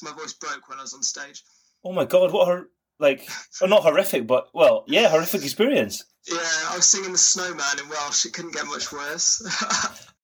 because my voice broke when I was on stage. Oh my god, what a like, well, not horrific, but well, yeah, horrific experience. Yeah, I was singing the Snowman in Welsh. It couldn't get much worse.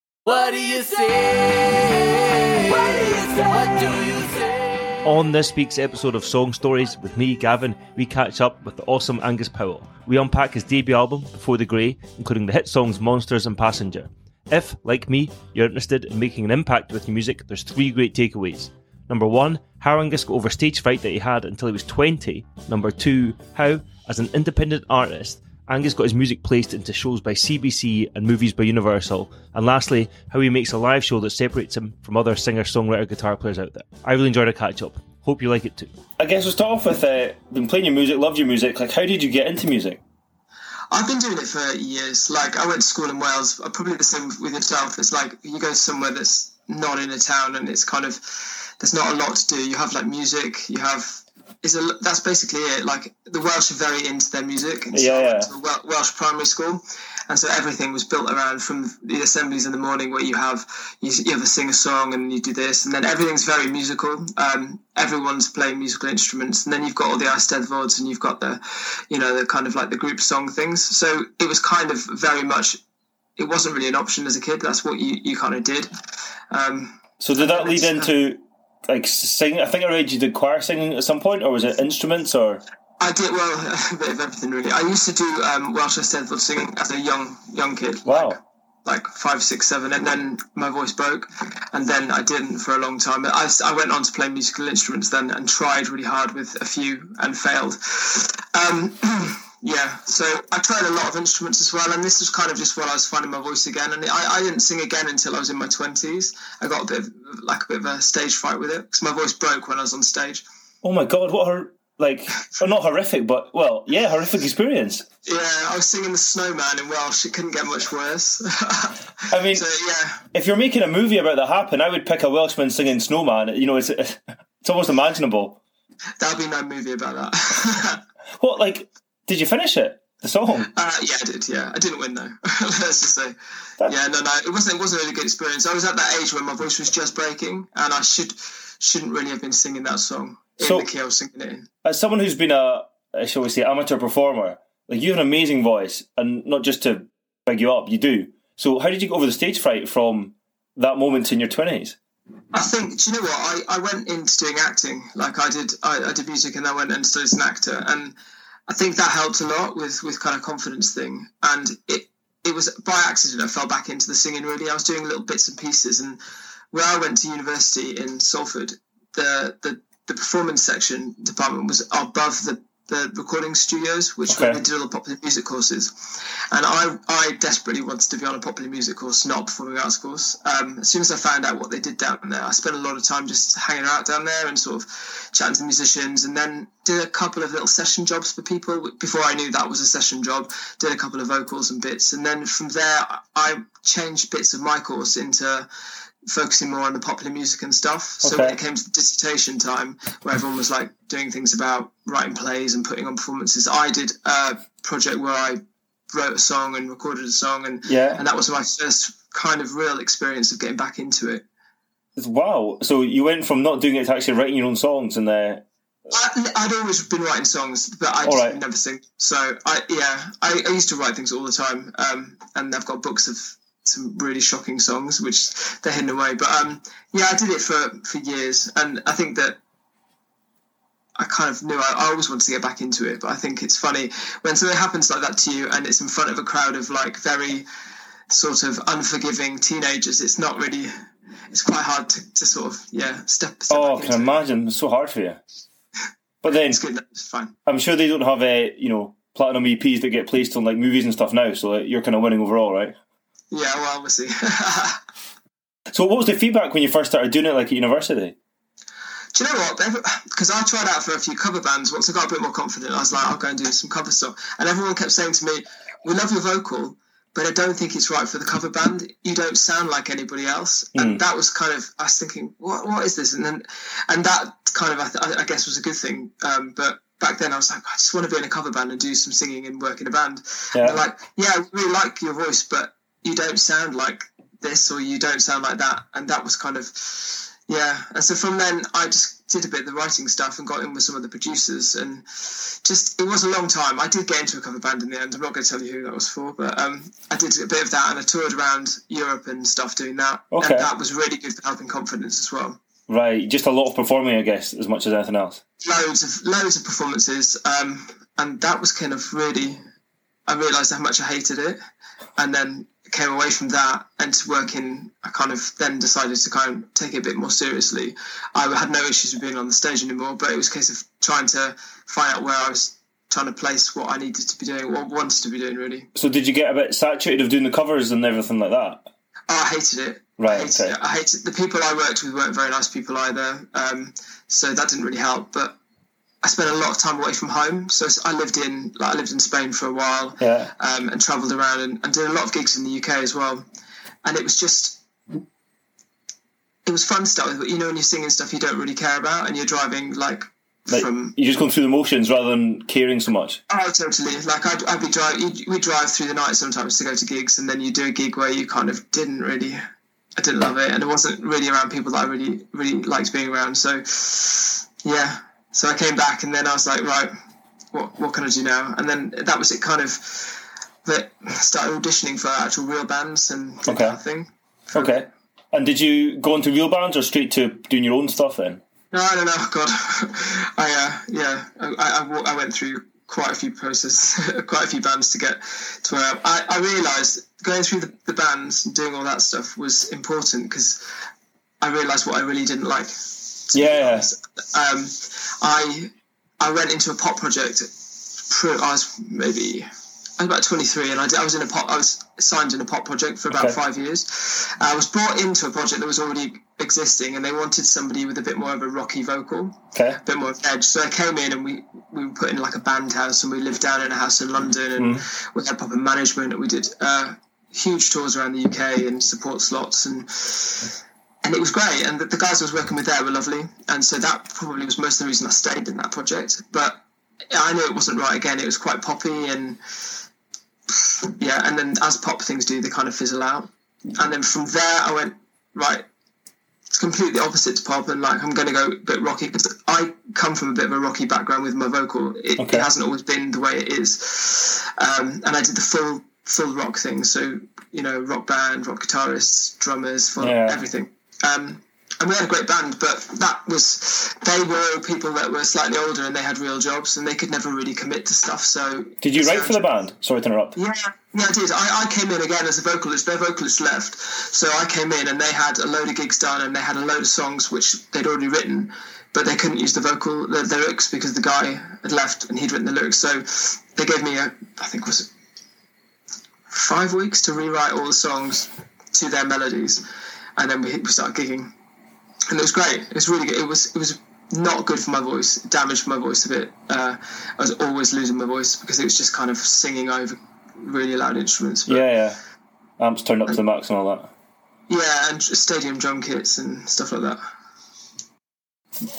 what do you say? What do you say? What do you say? On this week's episode of Song Stories with me, Gavin, we catch up with the awesome Angus Powell. We unpack his debut album, Before the Grey, including the hit songs Monsters and Passenger. If, like me, you're interested in making an impact with your music, there's three great takeaways. Number one, how Angus got over stage fright that he had until he was 20. Number two, how, as an independent artist, Angus got his music placed into shows by CBC and movies by Universal. And lastly, how he makes a live show that separates him from other singer, songwriter, guitar players out there. I really enjoyed our catch up. Hope you like it too. I guess we'll start off with uh, been playing your music, loved your music. Like, how did you get into music? I've been doing it for years. Like, I went to school in Wales. Probably the same with yourself. It's like you go somewhere that's not in a town and it's kind of there's not a lot to do. You have like music, you have is a that's basically it. Like the Welsh are very into their music. And so yeah, yeah. Welsh primary school, and so everything was built around from the assemblies in the morning where you have you, you have a sing a song and you do this, and then everything's very musical. Um, everyone's playing musical instruments, and then you've got all the Eisteddfods and you've got the, you know, the kind of like the group song things. So it was kind of very much. It wasn't really an option as a kid. That's what you, you kind of did. Um, so did that lead into like singing? I think I read you did choir singing at some point, or was it instruments or? I did well, a bit of everything really. I used to do um, Welsh Eisteddfod singing as a young young kid. Wow. Like, like five, six, seven, and then my voice broke, and then I didn't for a long time. I, I went on to play musical instruments then and tried really hard with a few and failed. Um, Yeah, so I tried a lot of instruments as well, and this was kind of just while I was finding my voice again. And I, I didn't sing again until I was in my twenties. I got a bit of like a bit of a stage fright with it because my voice broke when I was on stage. Oh my god, what a like well, not horrific, but well, yeah, horrific experience. Yeah, I was singing the Snowman in Welsh. It couldn't get much worse. I mean, so, yeah. If you're making a movie about that happen, I would pick a Welshman singing Snowman. You know, it's it's almost imaginable. There'll be no movie about that. what like did you finish it? The song? Uh, yeah, I did. Yeah, I didn't win though. Let's just say. That's... Yeah, no, no, it wasn't. It wasn't a really good experience. I was at that age when my voice was just breaking, and I should shouldn't really have been singing that song in so, the key I was singing it in. As someone who's been a, shall we say, amateur performer, like you have an amazing voice, and not just to big you up, you do. So, how did you get over the stage fright from that moment in your twenties? I think. Do you know what? I, I went into doing acting. Like I did. I, I did music, and I went and studied as an actor, and I think that helped a lot with with kind of confidence thing, and it it was by accident I fell back into the singing. Really, I was doing little bits and pieces, and where I went to university in Salford, the the the performance section department was above the the recording studios, which okay. they did all the popular music courses. And I, I desperately wanted to be on a popular music course, not a performing arts course. Um, as soon as I found out what they did down there, I spent a lot of time just hanging out down there and sort of chatting to musicians, and then did a couple of little session jobs for people before I knew that was a session job. Did a couple of vocals and bits, and then from there I changed bits of my course into focusing more on the popular music and stuff. So okay. when it came to the dissertation time, where everyone was like doing things about writing plays and putting on performances, I did a project where I wrote a song and recorded a song, and yeah, and that was my first kind of real experience of getting back into it. Wow! So you went from not doing it to actually writing your own songs, and there. I, would always been writing songs, but I just right. never sing. So I, yeah, I, I, used to write things all the time, um, and I've got books of some really shocking songs, which they're hidden away. But um, yeah, I did it for for years, and I think that I kind of knew I, I, always wanted to get back into it. But I think it's funny when something happens like that to you, and it's in front of a crowd of like very sort of unforgiving teenagers. It's not really. It's quite hard to, to sort of yeah step. step oh, I can imagine. It's so hard for you. But then it's good. It's fine. I'm sure they don't have a you know platinum EPs that get placed on like movies and stuff now, so you're kind of winning overall, right? Yeah, well, we'll see. so, what was the feedback when you first started doing it, like at university? Do you know what? Because I tried out for a few cover bands. Once I got a bit more confident, I was like, I'll go and do some cover stuff. And everyone kept saying to me, "We love your vocal, but I don't think it's right for the cover band. You don't sound like anybody else." Mm. And hmm. that was kind of I was thinking, "What? What is this?" And then, and that kind of I, th- I guess was a good thing. Um, but back then I was like, I just want to be in a cover band and do some singing and work in a band. Yeah. like, yeah, I really like your voice, but you don't sound like this or you don't sound like that and that was kind of yeah, and so from then I just did a bit of the writing stuff and got in with some of the producers, and just it was a long time. I did get into a cover band in the end. I'm not going to tell you who that was for, but um, I did a bit of that, and I toured around Europe and stuff doing that, Okay. and that was really good for helping confidence as well. Right, just a lot of performing, I guess, as much as anything else. Loads of loads of performances, um, and that was kind of really. I realised how much I hated it, and then came away from that and to working. I kind of then decided to kind of take it a bit more seriously. I had no issues with being on the stage anymore, but it was a case of trying to find out where I was trying to place what I needed to be doing, what I wanted to be doing, really. So did you get a bit saturated of doing the covers and everything like that? Oh, I hated it. Right, I hated okay. it. I hated the people I worked with weren't very nice people either. Um, so that didn't really help. But I spent a lot of time away from home. So I lived in like I lived in Spain for a while Yeah. um, and travelled around and, and did a lot of gigs in the UK as well. And it was just it was fun stuff. But you know, when you're singing stuff you don't really care about, and you're driving like. Like, from you're just going through the motions rather than caring so much. Oh, totally. Like I'd, I'd be drive. We drive through the night sometimes to go to gigs, and then you do a gig where you kind of didn't really. I didn't love it, and it wasn't really around people that I really, really liked being around. So, yeah. So I came back, and then I was like, right, what, what can I do now? And then that was it. Kind of, that started auditioning for actual real bands and did Okay. that thing. Okay. And did you go into real bands or straight to doing your own stuff then? No, I don't know. God, I uh, yeah, I, I, I went through quite a few processes, quite a few bands to get to where I, I, I realised going through the, the bands and doing all that stuff was important because I realised what I really didn't like. Yeah. Um, I I went into a pop project. I was maybe I was about 23, and I, did, I was in a pop. I was signed in a pop project for about Okay. five years. I was brought into a project that was already existing, and they wanted somebody with a bit more of a rocky vocal, Okay. a bit more of edge. So I came in, and we we were put in like a band house, and we lived down in a house in London, and we had proper management, and we did uh, huge tours around the UK and support slots, and and it was great. And the, the guys I was working with there were lovely, and so that probably was most of the reason I stayed in that project. But I knew it wasn't right again. It was quite poppy, and yeah. And then as pop things do, they kind of fizzle out. And then from there, I went right. It's completely opposite to pop, and like I'm going to go a bit rocky because I come from a bit of a rocky background with my vocal. It, Okay. it hasn't always been the way it is, um, and I did the full full rock thing. So you know, rock band, rock guitarists, drummers, full, Yeah. everything. Um, and we had a great band, but that was they were people that were slightly older and they had real jobs and they could never really commit to stuff. So Did you write for the band? Sorry to interrupt. yeah, yeah, I did. I, I came in again as a vocalist. Their vocalist left, so I came in and they had a load of gigs done and they had a load of songs which they'd already written, but they couldn't use the vocal the lyrics because the guy had left and he'd written the lyrics. So they gave me a, I think it was five weeks to rewrite all the songs to their melodies, and then we, we started gigging, and it was great. It was really good. It was it was not good for my voice. Damaged my voice a bit. Uh, I was always losing my voice because it was just kind of singing over really loud instruments. But Yeah, yeah. Amps turned up to the max and all that. yeah, and stadium drum kits and stuff like that.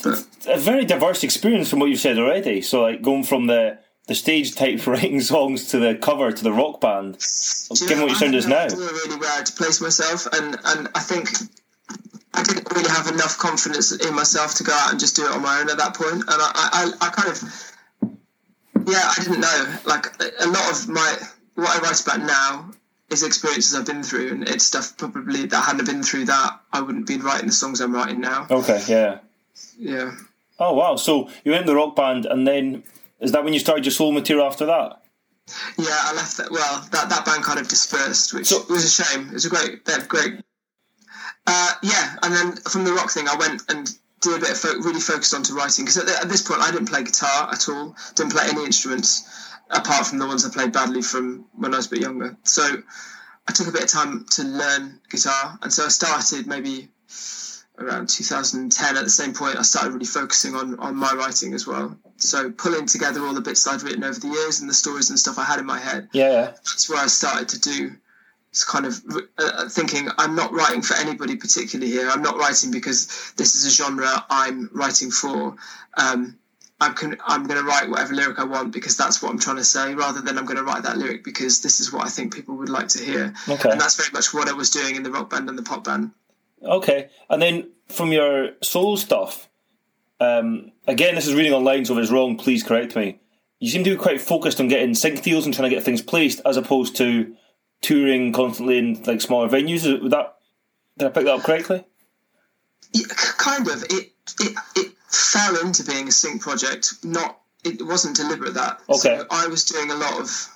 But A very diverse experience from what you've said already. So, like, going from the, the stage type writing songs to the cover to the rock band, you given know, what your I sound is now. idea really where to place myself, and and I think I didn't really have enough confidence in myself to go out and just do it on my own at that point. And I I, I kind of yeah, I didn't know. Like a lot of my what I write about now is experiences I've been through, and it's stuff probably that hadn't been through that I wouldn't be writing the songs I'm writing now. Okay, yeah. Yeah. Oh, wow. So, you went in the rock band, and then is that when you started your solo material after that? Yeah, I left that. Well, that, that band kind of dispersed, which So- was a shame. It was a great, they had great. Uh, yeah, and then from the rock thing, I went and did a bit of fo- really focused onto writing because at, at this point I didn't play guitar at all, didn't play any instruments apart from the ones I played badly from when I was a bit younger. So I took a bit of time to learn guitar, and so I started maybe around 2010 at the same point i started really focusing on on my writing as well so pulling together all the bits i'd written over the years and the stories and stuff i had in my head Yeah, that's where I started to do. It's kind of uh, thinking I'm not writing for anybody particularly here. I'm not writing because this is a genre I'm writing for. Um, I'm con- I'm going to write whatever lyric I want because that's what I'm trying to say, rather than I'm going to write that lyric because this is what I think people would like to hear. Okay. And that's very much what I was doing in the rock band and the pop band. Okay. And then from your solo stuff, um, again, this is reading online, so if it's wrong, please correct me. You seem to be quite focused on getting sync deals and trying to get things placed, as opposed to touring constantly in like smaller venues. Would that did I pick that up correctly? Yeah, kind of. It it it fell into being a sync project. Not it wasn't deliberate that. Okay. So I was doing a lot of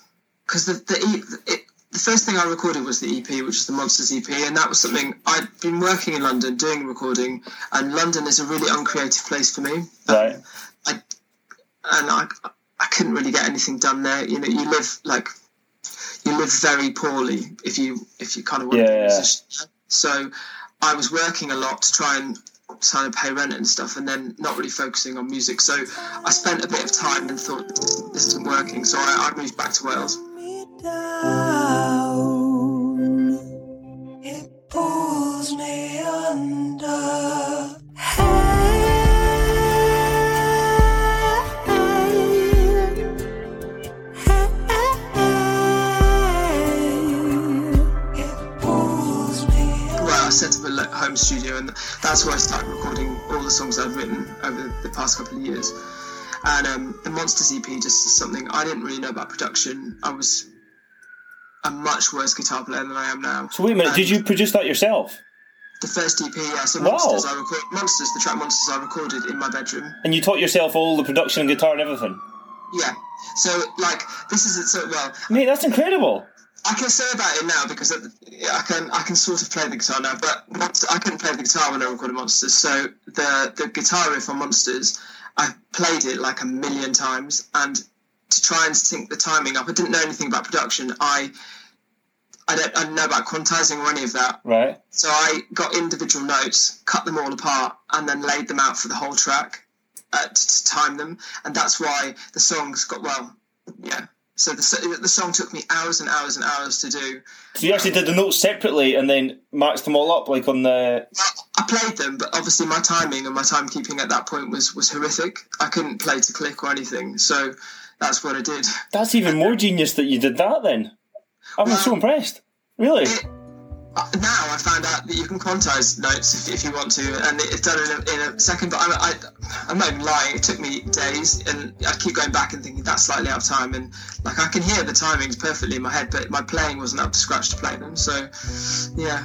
because the the it, the first thing I recorded was the EP, which is the Monsters EP, and that was something I'd been working in London doing recording, and London is a really uncreative place for me. Right. I and I I couldn't really get anything done there. You know, you live like you live very poorly if you if you kind of want to be a Yeah. musician. So I was working a lot to try and trying to pay rent and stuff, and then not really focusing on music. So I spent a bit of time and thought this isn't working. So I, I moved back to Wales. Studio, and that's where I started recording all the songs I've written over the past couple of years. And um, the Monsters EP just is something I didn't really know about production. I was a much worse guitar player than I am now. So wait a minute, did you produce that yourself? The first EP, yeah. So Wow. Monsters, I record Monsters, the track Monsters, I recorded in my bedroom. And you taught yourself all the production and guitar and everything? Yeah. So like this is it. So well, Mate, that's incredible. I can say about it now because I can I can sort of play the guitar now, but I couldn't play the guitar when I recorded Monsters. So the the guitar riff on Monsters, I played it like a million times, and to try and sync the timing up, I didn't know anything about production. I I don't I don't know about quantizing or any of that. Right. So I got individual notes, cut them all apart, and then laid them out for the whole track uh, to, to time them, and that's why the songs got well. Yeah. So the the song took me hours and hours and hours to do. So you actually did the notes separately and then matched them all up like on the I played them, but obviously my timing and my timekeeping at that point was was horrific. I couldn't play to click or anything, so that's what I did. That's even more genius that you did that then. I'm so impressed. Really? It, Uh, now I found out that you can quantize notes if, if you want to, and it's done in a, in a second. But I'm, I, I'm not even lying. It took me days, and I keep going back and thinking that's slightly out of time. And like I can hear the timings perfectly in my head, but my playing wasn't up to scratch to play them. So, yeah.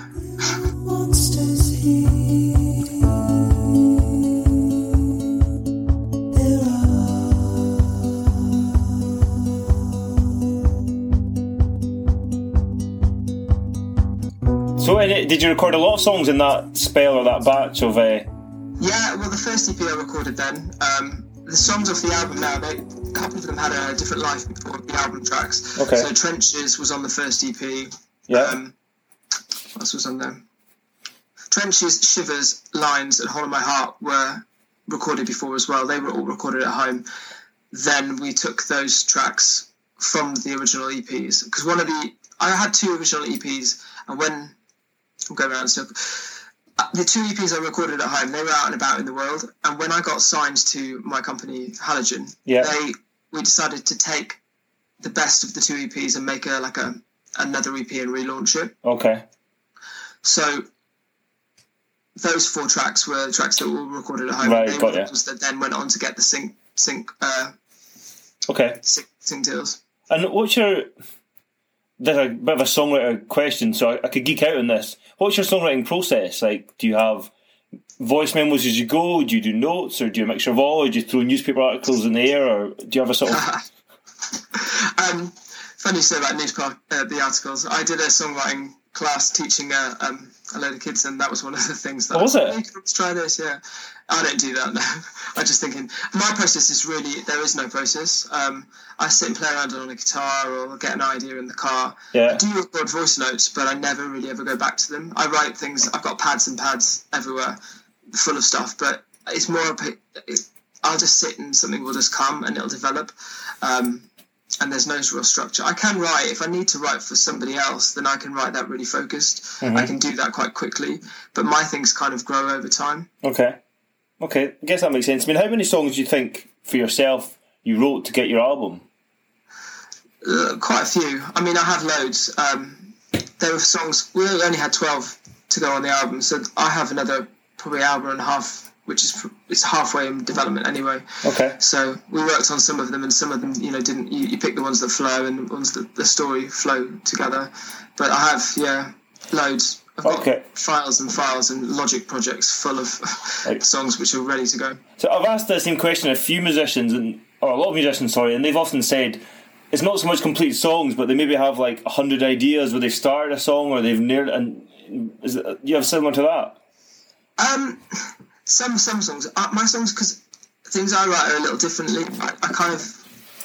So did you record a lot of songs in that spell or that batch of uh, Yeah, well, the first EP I recorded then, um, the songs off the album now, they, a couple of them had a different life before the album tracks. Okay. So Trenches was on the first EP. Yeah. Um, what else was on there? Trenches, Shivers, Lines, and Hole in My Heart were recorded before as well. They were all recorded at home. Then we took those tracks from the original EPs because one of the I had two original EPs, and when I'm going around circle the two EPs I recorded at home, they were out and about in the world. And when I got signed to my company, Halogen, Yeah. they we decided to take the best of the two EPs and make a like a another EP and relaunch it. Okay. So those four tracks were tracks that were recorded at home. Right, they got were ones that then went on to get the sync sync uh, Okay. sync, sync deals. And what's your there's a bit of a songwriter question, so I, I could geek out on this. What's your songwriting process? Like, do you have voice memos as you go? Do you do notes, or do you a mixture of all, or do you throw newspaper articles in the air, or do you have a sort of Um, funny story about newspaper uh, the articles. I did a songwriting class teaching uh, um, a load of kids, and that was one of the things. That Oh, was I it? "Hey, Let's try this. Yeah, I don't do that. No, I'm just thinking my process is really there is no process. Um, I sit and play around on a guitar or get an idea in the car. Yeah. I do record voice notes, but I never really ever go back to them. I write things. I've got pads and pads everywhere, full of stuff. But it's more. I'll just sit and something will just come and it'll develop. Um, and there's no real structure. I can write if I need to write for somebody else, then I can write that really focused. I can do that quite quickly. But my things kind of grow over time. Okay. Okay, I guess that makes sense. I mean, how many songs do you think for yourself you wrote to get your album? Uh, quite a few. I mean, I have loads. Um, there were songs. We only had twelve to go on the album, so I have another probably hour and a half, which is it's halfway in development anyway. Okay. So we worked on some of them, and some of them, you know, didn't. You, you pick the ones that flow and the ones that the story flow together. But I have, yeah, loads. I've Okay. files and files and Logic projects full of songs which are ready to go. So I've asked that same question a few musicians, and or a lot of musicians, sorry, and they've often said it's not so much complete songs, but they maybe have like a hundred ideas where they've started a song or they've near and is it, you have similar to that? Um, some some songs, uh, my songs, because things I write are a little differently. I, I kind of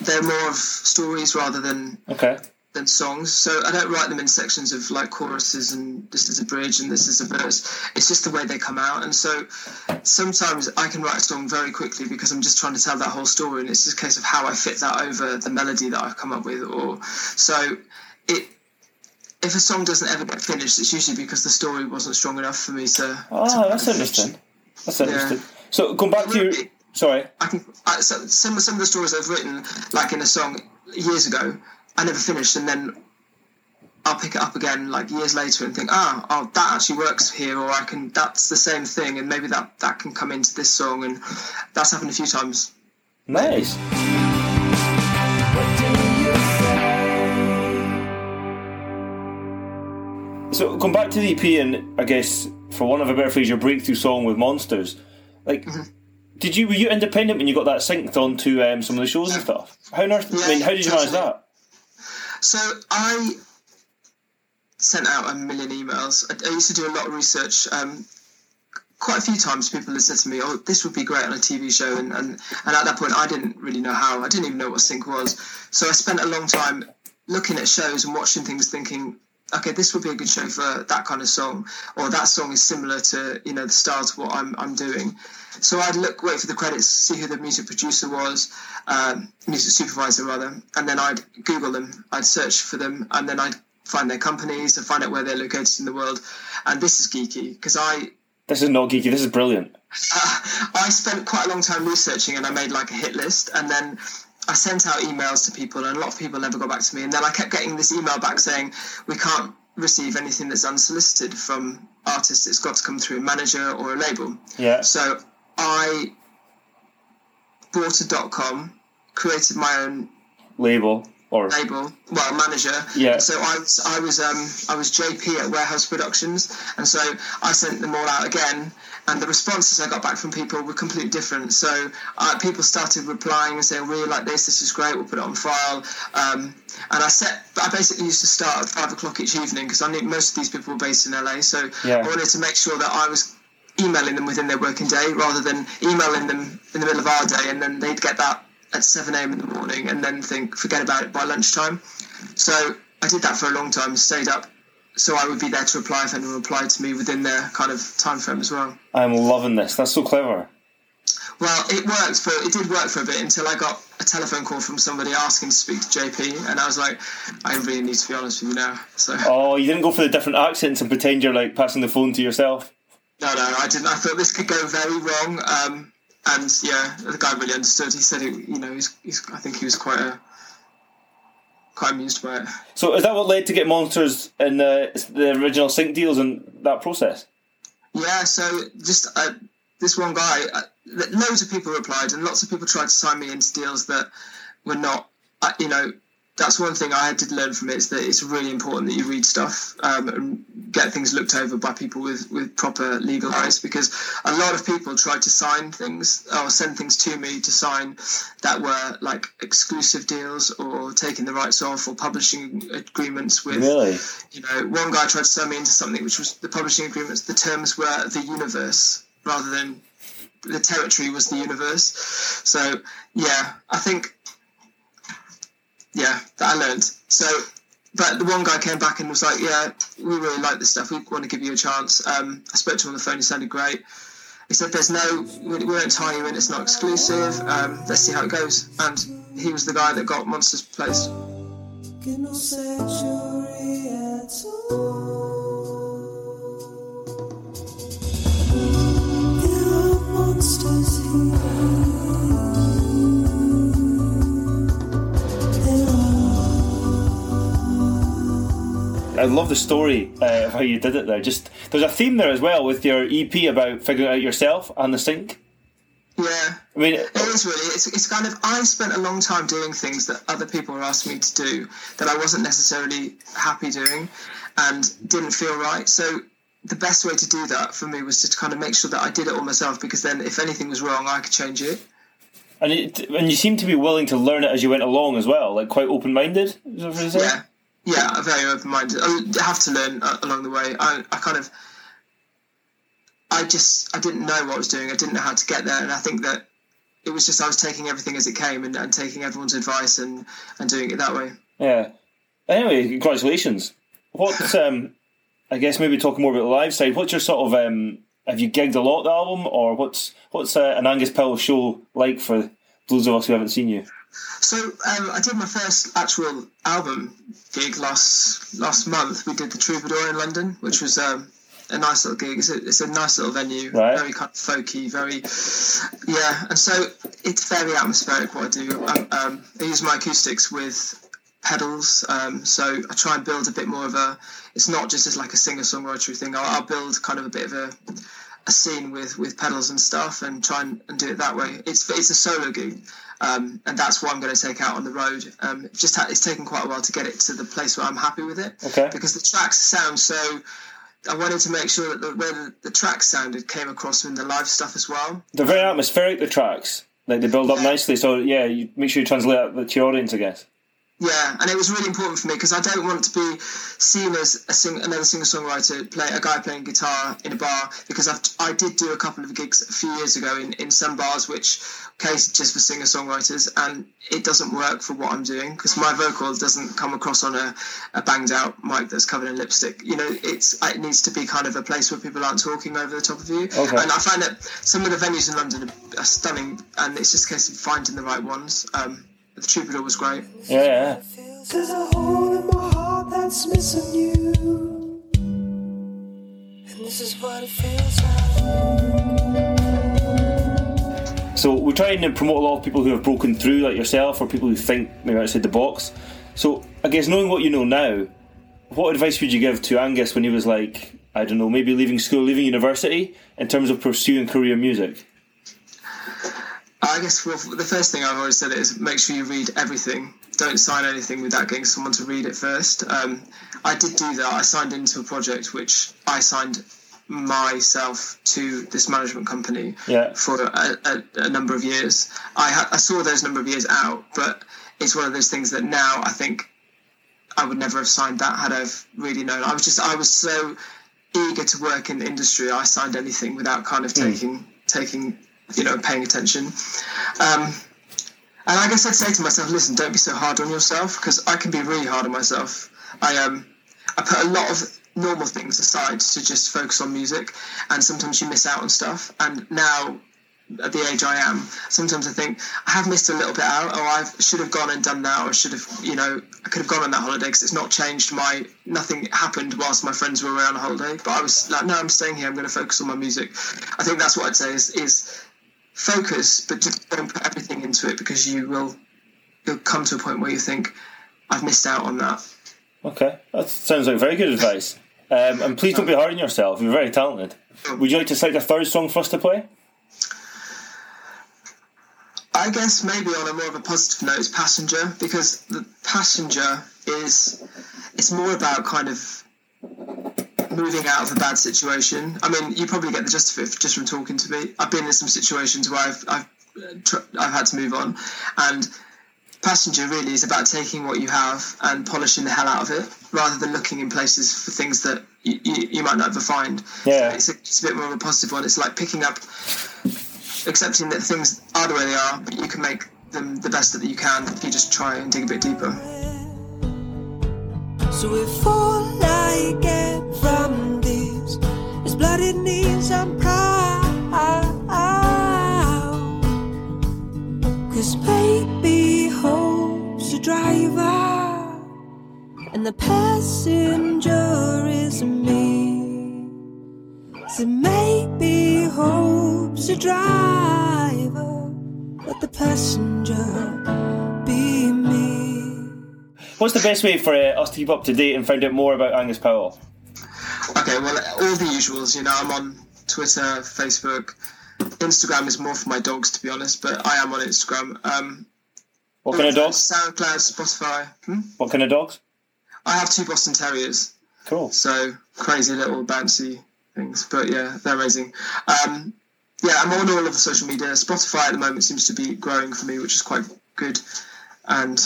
they're more of stories rather than Okay. than songs. So I don't write them in sections of like choruses and this is a bridge and this is a verse. It's just the way they come out. And so sometimes I can write a song very quickly because I'm just trying to tell that whole story and it's just a case of how I fit that over the melody that I've come up with or so it if a song doesn't ever get finished, it's usually because the story wasn't strong enough for me to. Oh, to that's interesting. That's interesting. So come back to your sorry. I can I, so some some of the stories I've written, like in a song years ago, I never finished, and then I'll pick it up again like years later and think, ah, oh, that actually works here, or I can that's the same thing, and maybe that that can come into this song, and that's happened a few times. Nice. So come back to the EP and I guess for one of a better phrase, your breakthrough song with Monsters, like. Did you were you independent when you got that synced onto um, some of the shows and stuff? How on earth? I mean, how did you manage that? So I sent out a million emails. I, I used to do a lot of research. Um, quite a few times people had said to me, "Oh, this would be great on a TV show," and, and and at that point I didn't really know how. I didn't even know what sync was. So I spent a long time looking at shows and watching things, thinking, "Okay, this would be a good show for that kind of song," or that song is similar to you know the style to what I'm I'm doing. So I'd look, wait for the credits, see who the music producer was, um, music supervisor rather, and then I'd Google them, I'd search for them, and then I'd find their companies and find out where they're located in the world. And this is geeky because I This is not geeky. This is brilliant. uh, I spent quite a long time researching and I made like a hit list and then I sent out emails to people and a lot of people never got back to me. And then I kept getting this email back saying we can't receive anything that's unsolicited from artists. It's got to come through a manager or a label. Yeah. so I bought a dot com created my own Label or label, well, manager. Yeah. So I was, I was, um, I was JP at Warehouse Productions, and so I sent them all out again. And the responses I got back from people were completely different. So uh, people started replying and saying, "Really like this? This is great. We'll put it on file." Um, and I set, I basically used to start at five o'clock each evening because I knew most of these people were based in LA. So Yeah. I wanted to make sure that I was emailing them within their working day rather than emailing them in the middle of our day and then they'd get that at 7 a.m. in the morning and then think, forget about it by lunchtime. So I did that for a long time, stayed up. So I would be there to reply if anyone replied to me within their kind of time frame as well. I'm loving this. That's so clever. Well, it worked for it did work for a bit until I got a telephone call from somebody asking to speak to JP, and I was like, I really need to be honest with you now. So Oh, you didn't go for the different accents and pretend you're like passing the phone to yourself. No, no, I didn't. I thought this could go very wrong. Um, and yeah, the guy really understood. He said, it, you know, he's, he's, I think he was quite a, quite amused by it. So is that what led to get Monsters in the, the original sync deals and that process? Yeah, so just uh, this one guy, uh, loads of people replied, and lots of people tried to sign me into deals that were not, uh, you know, that's one thing I did learn from it is that it's really important that you read stuff um, and get things looked over by people with, with proper legal eyes because a lot of people tried to sign things or send things to me to sign that were like exclusive deals or taking the rights off or publishing agreements with Really? you know, one guy tried to sell me into something which was the publishing agreements. The terms were the universe rather than the territory was the universe. So yeah, I think yeah that I learned. So, but the one guy came back and was like, "Yeah, we really like this stuff. We want to give you a chance." Um, I spoke to him on the phone. He sounded great. He said, "There's no, we, won't tie you in. It's not exclusive. Um, let's see how it goes." And he was the guy that got Monsters are monsters here. I love the story uh, of how you did it there. Just there's a theme there as well with your EP about figuring out yourself and the sync. Yeah. I mean, It is really. It's, it's kind of. I spent a long time doing things that other people were asking me to do that I wasn't necessarily happy doing, and didn't feel right. So the best way to do that for me was to kind of make sure that I did it all myself, because then if anything was wrong, I could change it. and it, and you seem to be willing to learn it as you went along as well, like quite open minded. Is that what you're saying? Yeah, yeah, I'm very open minded. I have to learn uh, along the way. I, I kind of, I just, I didn't know what I was doing. I didn't know how to get there, and I think that it was just I was taking everything as it came and, and taking everyone's advice and and doing it that way. Yeah. Anyway, congratulations. What um I guess maybe talking more about the live side, what's your sort of um have you gigged a lot the album or what's what's uh, an Angus Powell show like for those of us who haven't seen you? So um, I did my first actual album gig last last month. We did the Troubadour in London, which was um, a nice little gig. It's a, it's a nice little venue, Right. very kind of folky, very yeah. And so it's very atmospheric what I do. Um, um, I use my acoustics with pedals, um, so I try and build a bit more of a. It's not just as like a singer songwriter thing. I'll, I'll build kind of a bit of a a scene with with pedals and stuff and try and, and do it that way. It's it's a solo gig, um, and that's what I'm going to take out on the road. Um, just ha- it's taken quite a while to get it to the place where I'm happy with it. Okay. Because the tracks sound so. I wanted to make sure that the way the, the tracks sounded came across in the live stuff as well. They're very atmospheric the tracks. Like they build up nicely, so yeah, you make sure you translate that to your audience, I guess. Yeah, and it was really important for me because I don't want to be seen as a sing- another singer songwriter, play a guy playing guitar in a bar. Because I've, I did do a couple of gigs a few years ago in, in some bars, which case just for singer songwriters, and it doesn't work for what I'm doing because my vocal doesn't come across on a, a banged out mic that's covered in lipstick. You know, it's it needs to be kind of a place where people aren't talking over the top of you. Okay. And I find that some of the venues in London are, are stunning, and it's just a case of finding the right ones. Um, Troubadour was great. Yeah, yeah. There's a hole in my heart that's missing you. And this is what it feels like. So we're trying to promote a lot of people who have broken through, like yourself, or people who think maybe outside the box. So I guess knowing what you know now, what advice would you give to Angus when he was like, I don't know, maybe leaving school, leaving university, in terms of pursuing career music? I guess well, the first thing I've always said is make sure you read everything. Don't sign anything without getting someone to read it first. Um, I did do that. I signed into a project which I signed myself to this management company Yeah. for a, a, a number of years. I, ha- I saw those number of years out, but it's one of those things that now I think I would never have signed that had I've really known. I was just I was so eager to work in the industry. I signed anything without kind of taking taking you know paying attention. Um, and I guess I'd say to myself, listen, don't be so hard on yourself because I can be really hard on myself. I um I put a lot of normal things aside to just focus on music, and sometimes you miss out on stuff. And now at the age I am, sometimes I think I have missed a little bit out, or I should have gone and done that, or should have, you know, I could have gone on that holiday because it's not changed my, nothing happened whilst my friends were away on holiday. But I was like, no, I'm staying here. I'm going to focus on my music. I think that's what I'd say is, is focus, but just don't put everything into it because you will, you'll come to a point where you think, I've missed out on that. Okay, that sounds like very good advice. Um, and please don't be hard on yourself. You're very talented. Would you like to select a third song for us to play? I guess maybe on a more of a positive note is passenger because the passenger is it's more about kind of moving out of a bad situation. I mean, you probably get the gist of it just from talking to me. I've been in some situations where I've I've tr- I've had to move on, and passenger really is about taking what you have and polishing the hell out of it, rather than looking in places for things that you, you, you might not ever find. Yeah. it's a, it's a bit more of a positive one. It's like picking up accepting that things are the way they are, but you can make them the best that you can if you just try and dig a bit deeper. So if all I get from these is bloody knees, I'm proud. Cause maybe hope's a driver, and the passenger is me. So maybe hope's a driver, But the passenger be me. what's the best way for uh, us to keep up to date and find out more about Angus Powell? Okay, well, all the usuals. You know, I'm on Twitter, Facebook, Instagram is more for my dogs, to be honest. But I am on Instagram. Um, what kind of dogs? SoundCloud, Spotify. Hmm? What kind of dogs? I have two Boston Terriers. Cool. So crazy little bouncy things, but yeah, they're amazing. Um, yeah, I'm on all of the social media. Spotify at the moment seems to be growing for me, which is quite good, and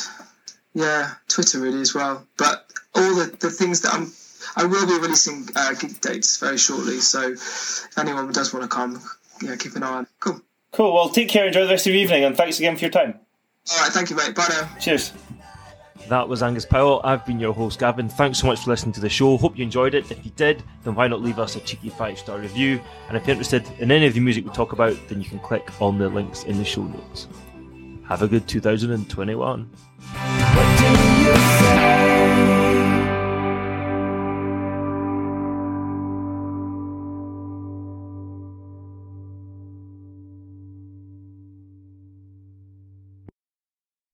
yeah, Twitter really as well. But all the, the things that I'm, I will be releasing uh, gig dates very shortly. So if anyone does want to come, yeah, keep an eye on. Cool. Cool. Well, take care. Enjoy the rest of your evening, and thanks again for your time. All right. Thank you, mate. Bye now. Cheers. That was Angus Powell. I've been your host, Gavin. Thanks so much for listening to the show. Hope you enjoyed it. If you did, then why not leave us a cheeky five star review? And if you're interested in any of the music we talk about, then you can click on the links in the show notes. Have a good 2021.